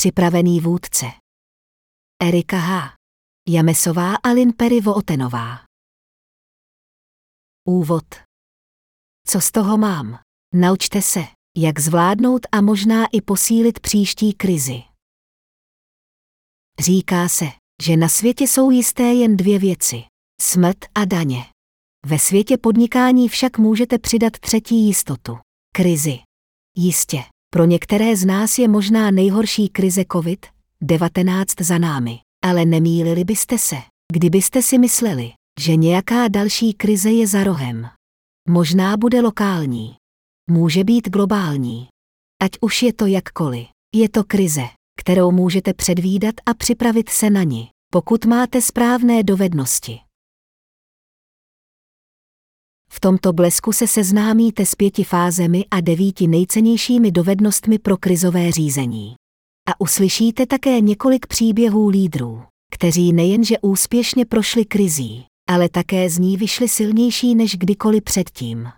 Připravený vůdce. Erika H. Jamesová a Lin Perry Vootenová. Úvod. Co z toho mám? Naučte se, jak zvládnout a možná i posílit příští krizi. Říká se, že na světě jsou jisté jen dvě věci. Smrt a daně. Ve světě podnikání však můžete přidat třetí jistotu. Krizi. Jistě, pro některé z nás je možná nejhorší krize COVID-19 za námi, ale nemýlili byste se, kdybyste si mysleli, že nějaká další krize je za rohem. Možná bude lokální. Může být globální. Ať už je to jakkoliv. Je to krize, kterou můžete předvídat a připravit se na ní, pokud máte správné dovednosti. V tomto blesku se seznámíte s pěti fázemi a devíti nejcennějšími dovednostmi pro krizové řízení. A uslyšíte také několik příběhů lídrů, kteří nejenže úspěšně prošli krizí, ale také z ní vyšli silnější než kdykoliv předtím.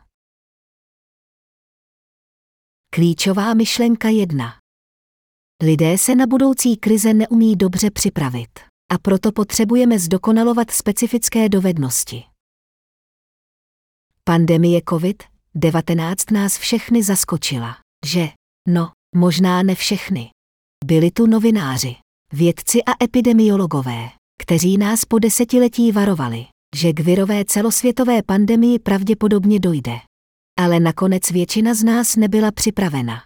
Klíčová myšlenka jedna. Lidé se na budoucí krize neumí dobře připravit a proto potřebujeme zdokonalovat specifické dovednosti. Pandemie COVID-19 nás všechny zaskočila, že, no, možná ne všechny. Byli tu novináři, vědci a epidemiologové, kteří nás po desetiletí varovali, že k virové celosvětové pandemii pravděpodobně dojde. Ale nakonec většina z nás nebyla připravena.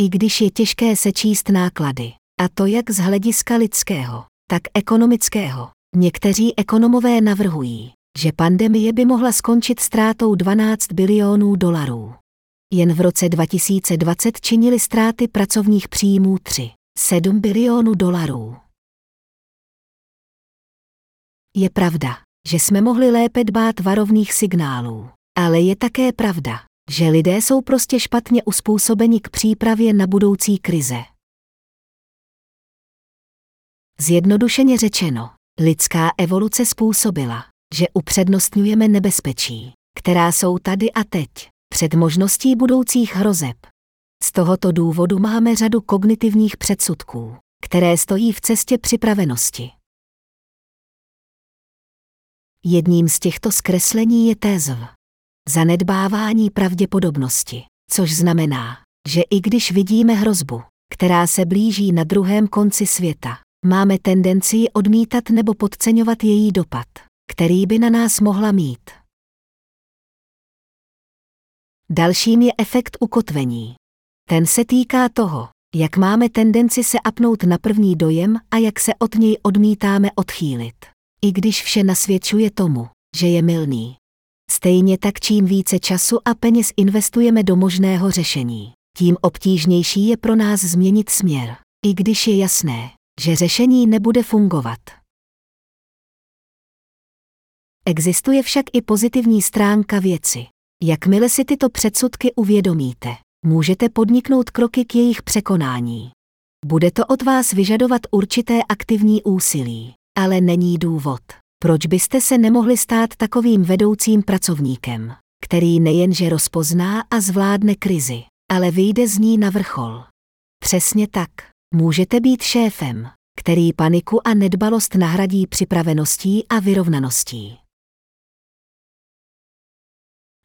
I když je těžké sečíst náklady, a to jak z hlediska lidského, tak ekonomického, někteří ekonomové navrhují, že pandemie by mohla skončit ztrátou 12 bilionů dolarů. Jen v roce 2020 činily ztráty pracovních příjmů 3,7 bilionů dolarů. Je pravda, že jsme mohli lépe dbát varovných signálů, ale je také pravda, že lidé jsou prostě špatně uspůsobeni k přípravě na budoucí krize. Zjednodušeně řečeno, lidská evoluce způsobila, že upřednostňujeme nebezpečí, která jsou tady a teď, před možností budoucích hrozeb. Z tohoto důvodu máme řadu kognitivních předsudků, které stojí v cestě připravenosti. Jedním z těchto zkreslení je tézv. Zanedbávání pravděpodobnosti, což znamená, že i když vidíme hrozbu, která se blíží na druhém konci světa, máme tendenci odmítat nebo podceňovat její dopad který by na nás mohla mít. Dalším je efekt ukotvení. Ten se týká toho, jak máme tendenci se apnout na první dojem a jak se od něj odmítáme odchýlit. I když vše nasvědčuje tomu, že je milný. Stejně tak čím více času a peněz investujeme do možného řešení, tím obtížnější je pro nás změnit směr, i když je jasné, že řešení nebude fungovat. Existuje však i pozitivní stránka věci. Jakmile si tyto předsudky uvědomíte, můžete podniknout kroky k jejich překonání. Bude to od vás vyžadovat určité aktivní úsilí, ale není důvod, proč byste se nemohli stát takovým vedoucím pracovníkem, který nejenže rozpozná a zvládne krizi, ale vyjde z ní na vrchol. Přesně tak, můžete být šéfem, který paniku a nedbalost nahradí připraveností a vyrovnaností.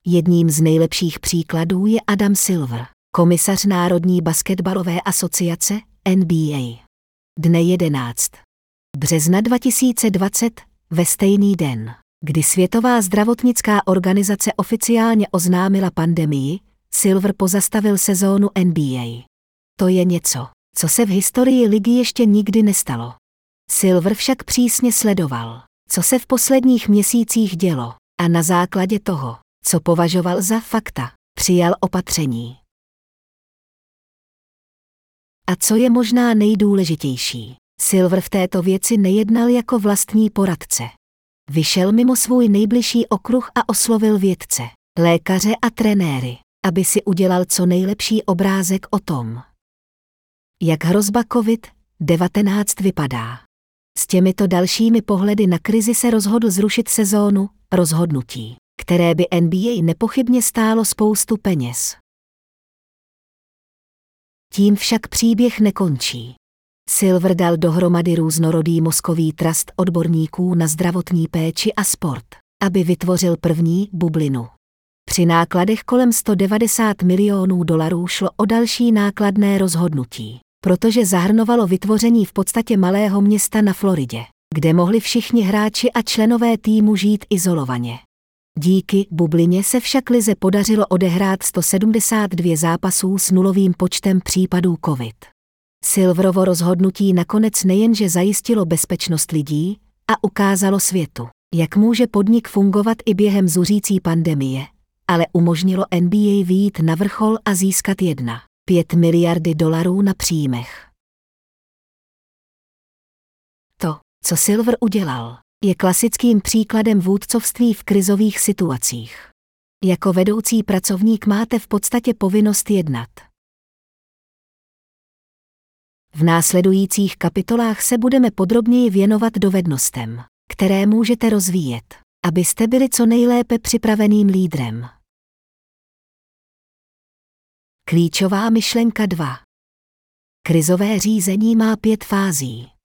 Jedním z nejlepších příkladů je Adam Silver, komisař Národní basketbalové asociace NBA. Dne 11. března 2020, ve stejný den, kdy Světová zdravotnická organizace oficiálně oznámila pandemii, Silver pozastavil sezónu NBA. To je něco, co se v historii ligy ještě nikdy nestalo. Silver však přísně sledoval, co se v posledních měsících dělo, a na základě toho, co považoval za fakta, přijal opatření. A co je možná nejdůležitější, Silver v této věci nejednal jako vlastní poradce. Vyšel mimo svůj nejbližší okruh a oslovil vědce, lékaře a trenéry, aby si udělal co nejlepší obrázek o tom, jak hrozba COVID-19 vypadá. S těmito dalšími pohledy na krizi se rozhodl zrušit sezónu rozhodnutí které by NBA nepochybně stálo spoustu peněz. Tím však příběh nekončí. Silver dal dohromady různorodý mozkový trust odborníků na zdravotní péči a sport, aby vytvořil první bublinu. Při nákladech kolem 190 milionů dolarů šlo o další nákladné rozhodnutí, protože zahrnovalo vytvoření v podstatě malého města na Floridě, kde mohli všichni hráči a členové týmu žít izolovaně. Díky bublině se však Lize podařilo odehrát 172 zápasů s nulovým počtem případů COVID. Silverovo rozhodnutí nakonec nejenže zajistilo bezpečnost lidí a ukázalo světu, jak může podnik fungovat i během zuřící pandemie, ale umožnilo NBA výjít na vrchol a získat 1,5 miliardy dolarů na příjmech. To, co Silver udělal, je klasickým příkladem vůdcovství v krizových situacích. Jako vedoucí pracovník máte v podstatě povinnost jednat. V následujících kapitolách se budeme podrobněji věnovat dovednostem, které můžete rozvíjet, abyste byli co nejlépe připraveným lídrem. Klíčová myšlenka 2. Krizové řízení má pět fází.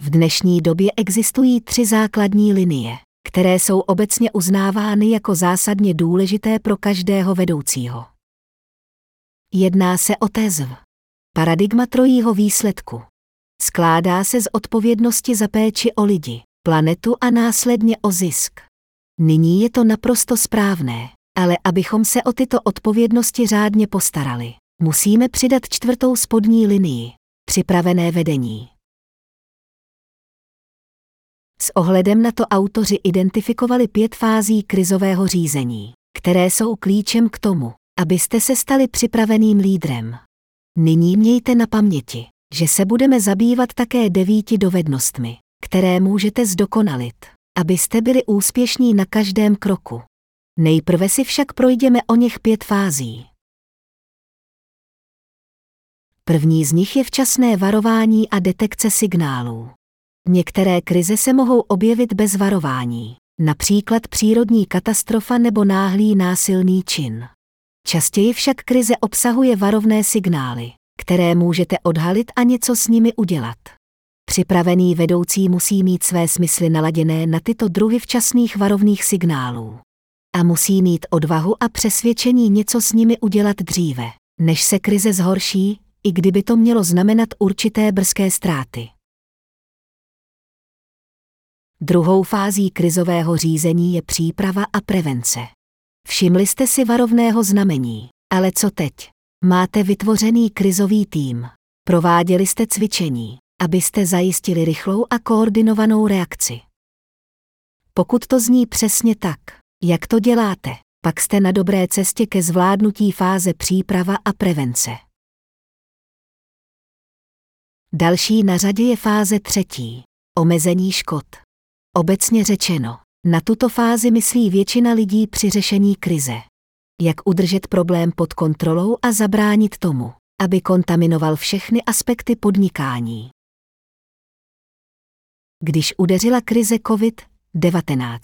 V dnešní době existují tři základní linie, které jsou obecně uznávány jako zásadně důležité pro každého vedoucího. Jedná se o TEZV. Paradigma trojího výsledku. Skládá se z odpovědnosti za péči o lidi, planetu a následně o zisk. Nyní je to naprosto správné, ale abychom se o tyto odpovědnosti řádně postarali, musíme přidat čtvrtou spodní linii, připravené vedení. S ohledem na to autoři identifikovali pět fází krizového řízení, které jsou klíčem k tomu, abyste se stali připraveným lídrem. Nyní mějte na paměti, že se budeme zabývat také devíti dovednostmi, které můžete zdokonalit, abyste byli úspěšní na každém kroku. Nejprve si však projdeme o něch pět fází. První z nich je včasné varování a detekce signálů. Některé krize se mohou objevit bez varování, například přírodní katastrofa nebo náhlý násilný čin. Častěji však krize obsahuje varovné signály, které můžete odhalit a něco s nimi udělat. Připravený vedoucí musí mít své smysly naladěné na tyto druhy včasných varovných signálů. A musí mít odvahu a přesvědčení něco s nimi udělat dříve, než se krize zhorší, i kdyby to mělo znamenat určité brzké ztráty. Druhou fází krizového řízení je příprava a prevence. Všimli jste si varovného znamení, ale co teď? Máte vytvořený krizový tým. Prováděli jste cvičení, abyste zajistili rychlou a koordinovanou reakci. Pokud to zní přesně tak, jak to děláte, pak jste na dobré cestě ke zvládnutí fáze příprava a prevence. Další na řadě je fáze třetí. Omezení škod. Obecně řečeno, na tuto fázi myslí většina lidí při řešení krize. Jak udržet problém pod kontrolou a zabránit tomu, aby kontaminoval všechny aspekty podnikání. Když udeřila krize COVID-19,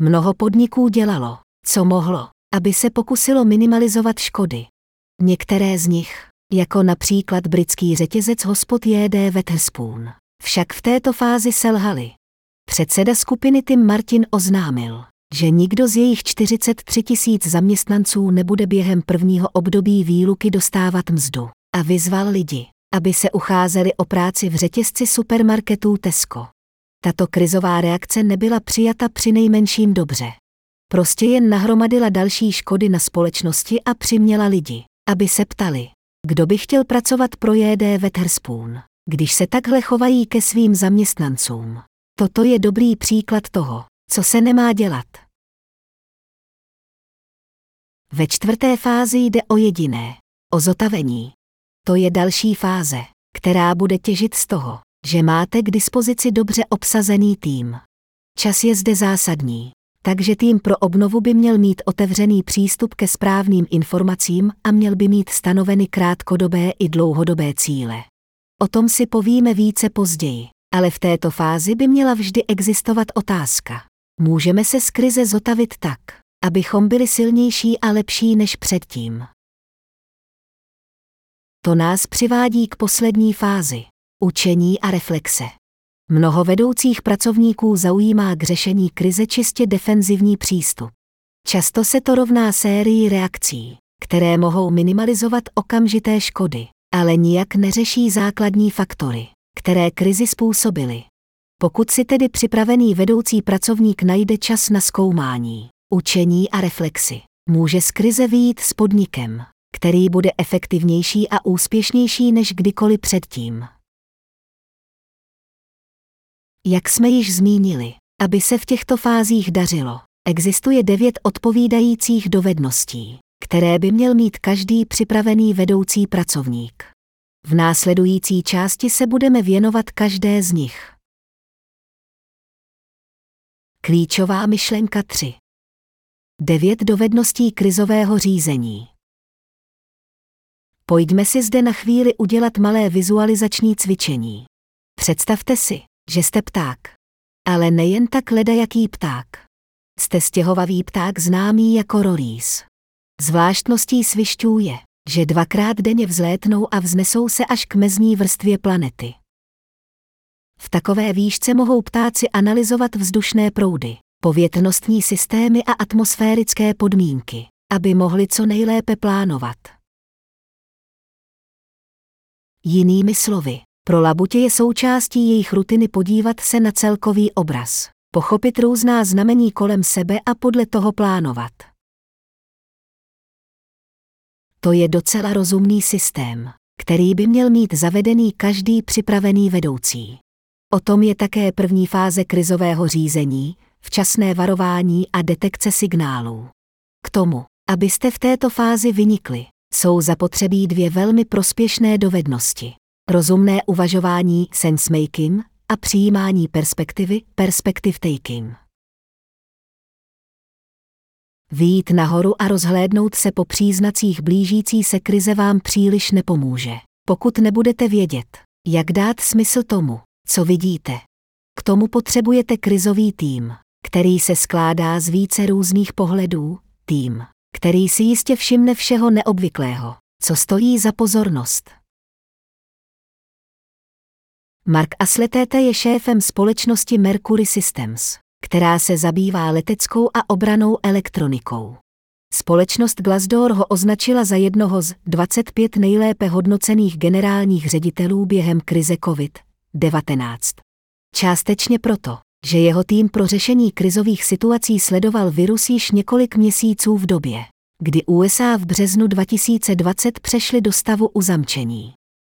mnoho podniků dělalo, co mohlo, aby se pokusilo minimalizovat škody. Některé z nich, jako například britský řetězec hospod J.D. Wetherspoon, však v této fázi selhali. Předseda skupiny Tim Martin oznámil, že nikdo z jejich 43 tisíc zaměstnanců nebude během prvního období výluky dostávat mzdu a vyzval lidi, aby se ucházeli o práci v řetězci supermarketů Tesco. Tato krizová reakce nebyla přijata při nejmenším dobře. Prostě jen nahromadila další škody na společnosti a přiměla lidi, aby se ptali, kdo by chtěl pracovat pro J.D. Wetherspoon, když se takhle chovají ke svým zaměstnancům. Toto je dobrý příklad toho, co se nemá dělat. Ve čtvrté fázi jde o jediné, o zotavení. To je další fáze, která bude těžit z toho, že máte k dispozici dobře obsazený tým. Čas je zde zásadní, takže tým pro obnovu by měl mít otevřený přístup ke správným informacím a měl by mít stanoveny krátkodobé i dlouhodobé cíle. O tom si povíme více později ale v této fázi by měla vždy existovat otázka. Můžeme se z krize zotavit tak, abychom byli silnější a lepší než předtím. To nás přivádí k poslední fázi učení a reflexe. Mnoho vedoucích pracovníků zaujímá k řešení krize čistě defenzivní přístup. Často se to rovná sérii reakcí, které mohou minimalizovat okamžité škody, ale nijak neřeší základní faktory, které krizi způsobily. Pokud si tedy připravený vedoucí pracovník najde čas na zkoumání, učení a reflexy, může z krize vyjít s podnikem, který bude efektivnější a úspěšnější než kdykoliv předtím. Jak jsme již zmínili, aby se v těchto fázích dařilo, existuje devět odpovídajících dovedností, které by měl mít každý připravený vedoucí pracovník. V následující části se budeme věnovat každé z nich. Klíčová myšlenka 3. Devět dovedností krizového řízení. Pojďme si zde na chvíli udělat malé vizualizační cvičení. Představte si, že jste pták. Ale nejen tak ledajaký pták. Jste stěhovavý pták známý jako rorís. Zvláštností svišťů je, že dvakrát denně vzlétnou a vznesou se až k mezní vrstvě planety. V takové výšce mohou ptáci analyzovat vzdušné proudy, povětrnostní systémy a atmosférické podmínky, aby mohli co nejlépe plánovat. Jinými slovy, pro labutě je součástí jejich rutiny podívat se na celkový obraz, pochopit různá znamení kolem sebe a podle toho plánovat. To je docela rozumný systém, který by měl mít zavedený každý připravený vedoucí. O tom je také první fáze krizového řízení, včasné varování a detekce signálů. K tomu, abyste v této fázi vynikli, jsou zapotřebí dvě velmi prospěšné dovednosti. Rozumné uvažování sense-making a přijímání perspektivy perspective taking. Výjít nahoru a rozhlédnout se po příznacích blížící se krize vám příliš nepomůže, pokud nebudete vědět, jak dát smysl tomu, co vidíte. K tomu potřebujete krizový tým, který se skládá z více různých pohledů, tým, který si jistě všimne všeho neobvyklého, co stojí za pozornost. Mark Asletete je šéfem společnosti Mercury Systems, která se zabývá leteckou a obranou elektronikou. Společnost Glassdoor ho označila za jednoho z 25 nejlépe hodnocených generálních ředitelů během krize COVID-19. Částečně proto, že jeho tým pro řešení krizových situací sledoval virus již několik měsíců v době, kdy USA v březnu 2020 přešly do stavu uzamčení.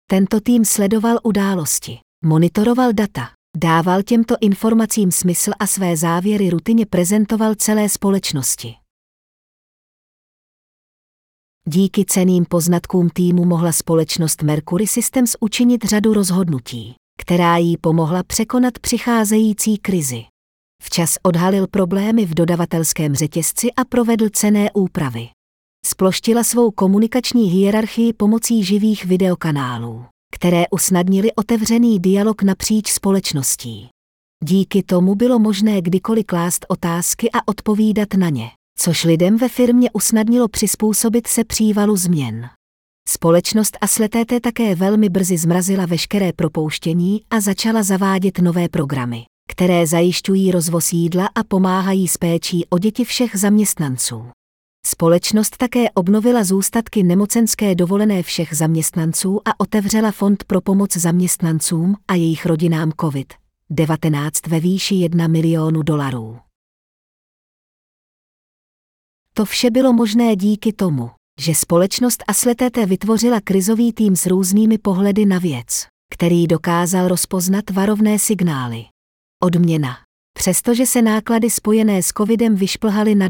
Tento tým sledoval události, monitoroval data, dával těmto informacím smysl a své závěry rutině prezentoval celé společnosti. Díky ceným poznatkům týmu mohla společnost Mercury Systems učinit řadu rozhodnutí, která jí pomohla překonat přicházející krizi. Včas odhalil problémy v dodavatelském řetězci a provedl cené úpravy. Sploštila svou komunikační hierarchii pomocí živých videokanálů, které usnadnili otevřený dialog napříč společností. Díky tomu bylo možné kdykoliv klást otázky a odpovídat na ně, což lidem ve firmě usnadnilo přizpůsobit se přívalu změn. Společnost Asletete také velmi brzy zmrazila veškeré propouštění a začala zavádět nové programy, které zajišťují rozvoz jídla a pomáhají s péčí o děti všech zaměstnanců. Společnost také obnovila zůstatky nemocenské dovolené všech zaměstnanců a otevřela fond pro pomoc zaměstnancům a jejich rodinám COVID-19 ve výši 1 milionu dolarů. To vše bylo možné díky tomu, že společnost Asletete vytvořila krizový tým s různými pohledy na věc, který dokázal rozpoznat varovné signály. Odměna. Přestože se náklady spojené s covidem vyšplhaly na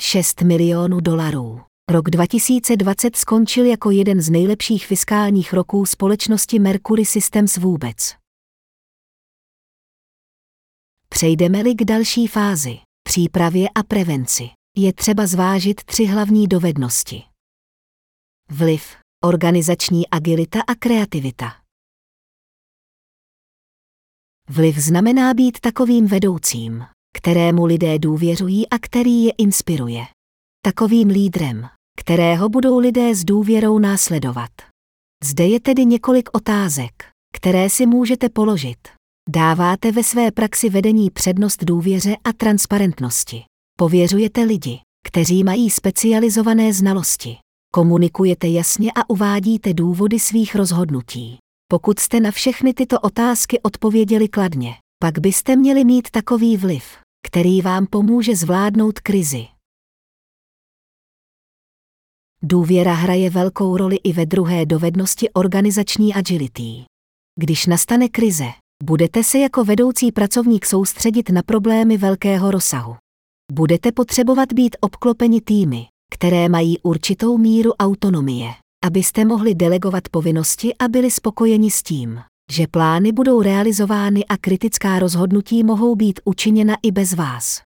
2,6 milionů dolarů. Rok 2020 skončil jako jeden z nejlepších fiskálních roků společnosti Mercury Systems vůbec. Přejdeme-li k další fázi, přípravě a prevenci, je třeba zvážit tři hlavní dovednosti. Vliv, organizační agilita a kreativita. Vliv znamená být takovým vedoucím, kterému lidé důvěřují a který je inspiruje. Takovým lídrem, kterého budou lidé s důvěrou následovat. Zde je tedy několik otázek, které si můžete položit. Dáváte ve své praxi vedení přednost důvěře a transparentnosti. Pověřujete lidi, kteří mají specializované znalosti. Komunikujete jasně a uvádíte důvody svých rozhodnutí. Pokud jste na všechny tyto otázky odpověděli kladně, pak byste měli mít takový vliv, který vám pomůže zvládnout krizi. Důvěra hraje velkou roli i ve druhé dovednosti organizační agility. Když nastane krize, budete se jako vedoucí pracovník soustředit na problémy velkého rozsahu. Budete potřebovat být obklopeni týmy, které mají určitou míru autonomie, abyste mohli delegovat povinnosti a byli spokojeni s tím, že plány budou realizovány a kritická rozhodnutí mohou být učiněna i bez vás.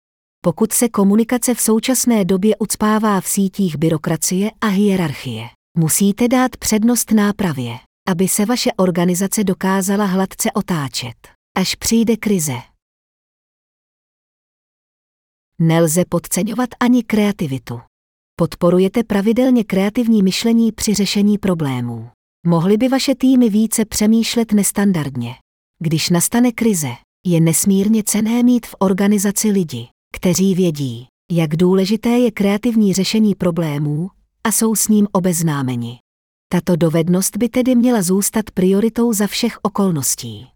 Pokud se komunikace v současné době ucpává v sítích byrokracie a hierarchie, musíte dát přednost nápravě, aby se vaše organizace dokázala hladce otáčet, až přijde krize. Nelze podceňovat ani kreativitu. Podporujete pravidelně kreativní myšlení při řešení problémů. Mohly by vaše týmy více přemýšlet nestandardně. Když nastane krize, je nesmírně cené mít v organizaci lidi, kteří vědí, jak důležité je kreativní řešení problémů a jsou s ním obeznámeni. Tato dovednost by tedy měla zůstat prioritou za všech okolností.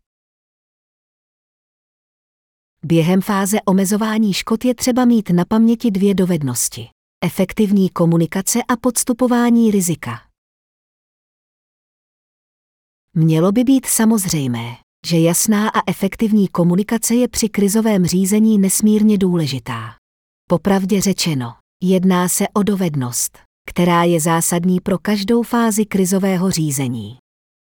Během fáze omezování škod je třeba mít na paměti dvě dovednosti. Efektivní komunikace a podstupování rizika. Mělo by být samozřejmé, že jasná a efektivní komunikace je při krizovém řízení nesmírně důležitá. Popravdě řečeno, jedná se o dovednost, která je zásadní pro každou fázi krizového řízení.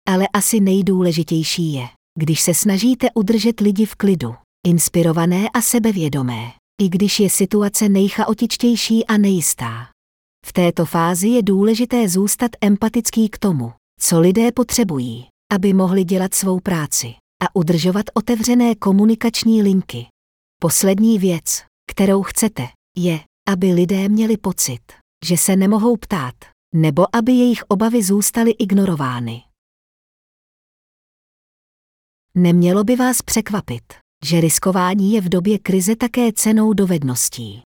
Ale asi nejdůležitější je, když se snažíte udržet lidi v klidu, inspirované a sebevědomé, i když je situace nejchaotičtější a nejistá. V této fázi je důležité zůstat empatický k tomu, co lidé potřebují, aby mohli dělat svou práci a udržovat otevřené komunikační linky. Poslední věc, kterou chcete, je, aby lidé měli pocit, že se nemohou ptát, nebo aby jejich obavy zůstaly ignorovány. Nemělo by vás překvapit, že riskování je v době krize také cenou dovedností.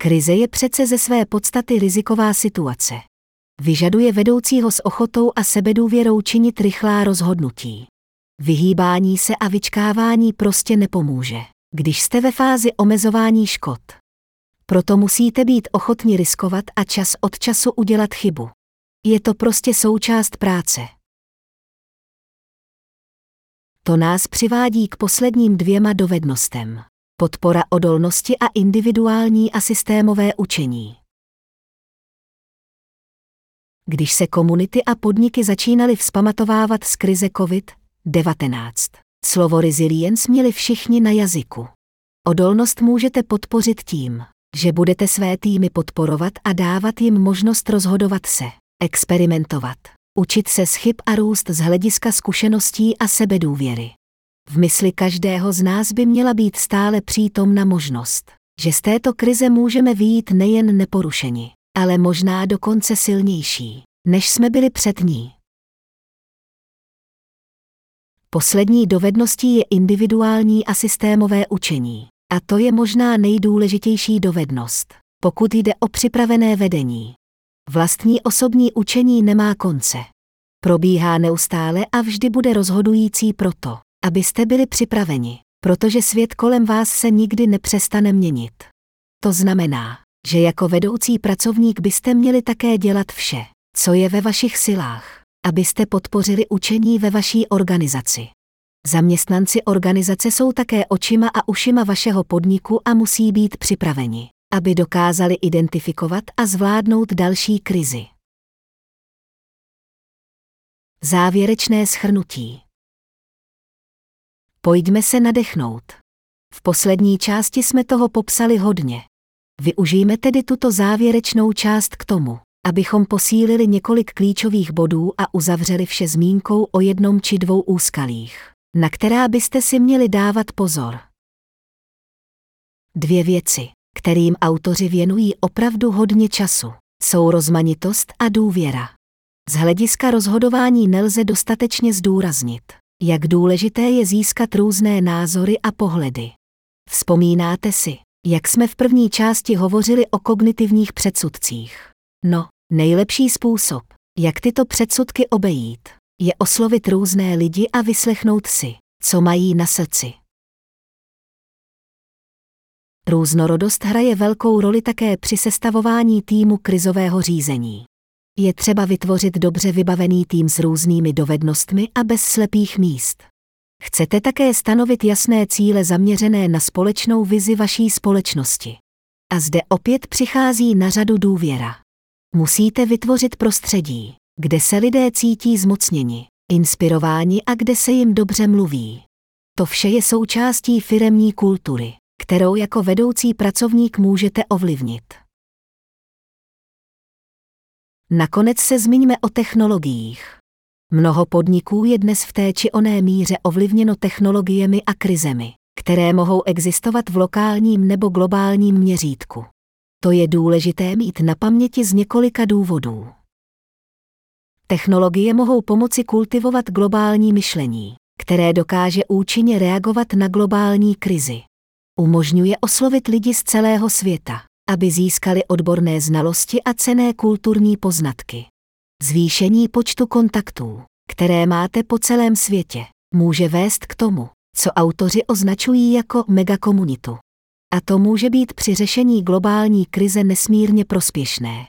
Krize je přece ze své podstaty riziková situace. Vyžaduje vedoucího s ochotou a sebedůvěrou činit rychlá rozhodnutí. Vyhýbání se a vyčkávání prostě nepomůže, když jste ve fázi omezování škod. Proto musíte být ochotni riskovat a čas od času udělat chybu. Je to prostě součást práce. To nás přivádí k posledním dvěma dovednostem. Podpora odolnosti a individuální a systémové učení. Když se komunity a podniky začínaly vzpamatovávat z krize COVID-19, slovo resilience měli všichni na jazyku. Odolnost můžete podpořit tím, že budete své týmy podporovat a dávat jim možnost rozhodovat se, experimentovat, učit se z chyb a růst z hlediska zkušeností a sebedůvěry. V mysli každého z nás by měla být stále přítomna možnost, že z této krize můžeme vyjít nejen neporušeni, ale možná dokonce silnější, než jsme byli před ní. Poslední dovedností je individuální a systémové učení. A to je možná nejdůležitější dovednost, pokud jde o připravené vedení. Vlastní osobní učení nemá konce. Probíhá neustále a vždy bude rozhodující proto, abyste byli připraveni, protože svět kolem vás se nikdy nepřestane měnit. To znamená, že jako vedoucí pracovník byste měli také dělat vše, co je ve vašich silách, abyste podpořili učení ve vaší organizaci. Zaměstnanci organizace jsou také očima a ušima vašeho podniku a musí být připraveni, aby dokázali identifikovat a zvládnout další krizi. Závěrečné schrnutí. Pojďme se nadechnout. V poslední části jsme toho popsali hodně. Využijme tedy tuto závěrečnou část k tomu, abychom posílili několik klíčových bodů a uzavřeli vše zmínkou o jednom či dvou úskalích na která byste si měli dávat pozor. Dvě věci, kterým autoři věnují opravdu hodně času, jsou rozmanitost a důvěra. Z hlediska rozhodování nelze dostatečně zdůraznit, jak důležité je získat různé názory a pohledy. Vzpomínáte si, jak jsme v první části hovořili o kognitivních předsudcích? No, nejlepší způsob, jak tyto předsudky obejít, je oslovit různé lidi a vyslechnout si, co mají na srdci. Různorodost hraje velkou roli také při sestavování týmu krizového řízení. Je třeba vytvořit dobře vybavený tým s různými dovednostmi a bez slepých míst. Chcete také stanovit jasné cíle zaměřené na společnou vizi vaší společnosti. A zde opět přichází na řadu důvěra. Musíte vytvořit prostředí, kde se lidé cítí zmocněni, inspirováni a kde se jim dobře mluví. To vše je součástí firemní kultury, kterou jako vedoucí pracovník můžete ovlivnit. Nakonec se zmiňme o technologiích. Mnoho podniků je dnes v té či oné míře ovlivněno technologiemi a krizemi, které mohou existovat v lokálním nebo globálním měřítku. To je důležité mít na paměti z několika důvodů. Technologie mohou pomoci kultivovat globální myšlení, které dokáže účinně reagovat na globální krizi. Umožňuje oslovit lidi z celého světa, aby získali odborné znalosti a cené kulturní poznatky. Zvýšení počtu kontaktů, které máte po celém světě, může vést k tomu, co autoři označují jako megakomunitu. A to může být při řešení globální krize nesmírně prospěšné.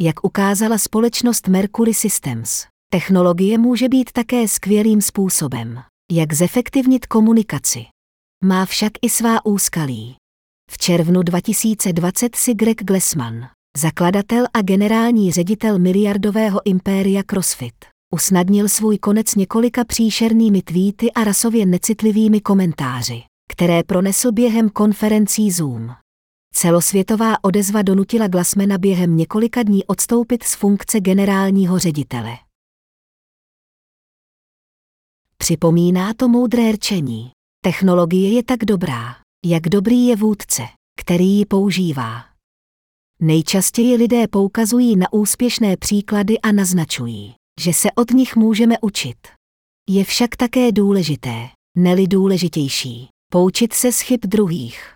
Jak ukázala společnost Mercury Systems, technologie může být také skvělým způsobem, jak zefektivnit komunikaci. Má však i svá úskalí. V červnu 2020 si Greg Glessman, zakladatel a generální ředitel miliardového impéria CrossFit, usnadnil svůj konec několika příšernými tweety a rasově necitlivými komentáři, které pronesl během konferencí Zoom. Celosvětová odezva donutila Glassmana během několika dní odstoupit z funkce generálního ředitele. Připomíná to moudré rčení. Technologie je tak dobrá, jak dobrý je vůdce, který ji používá. Nejčastěji lidé poukazují na úspěšné příklady a naznačují, že se od nich můžeme učit. Je však také důležité, neli důležitější, poučit se z chyb druhých.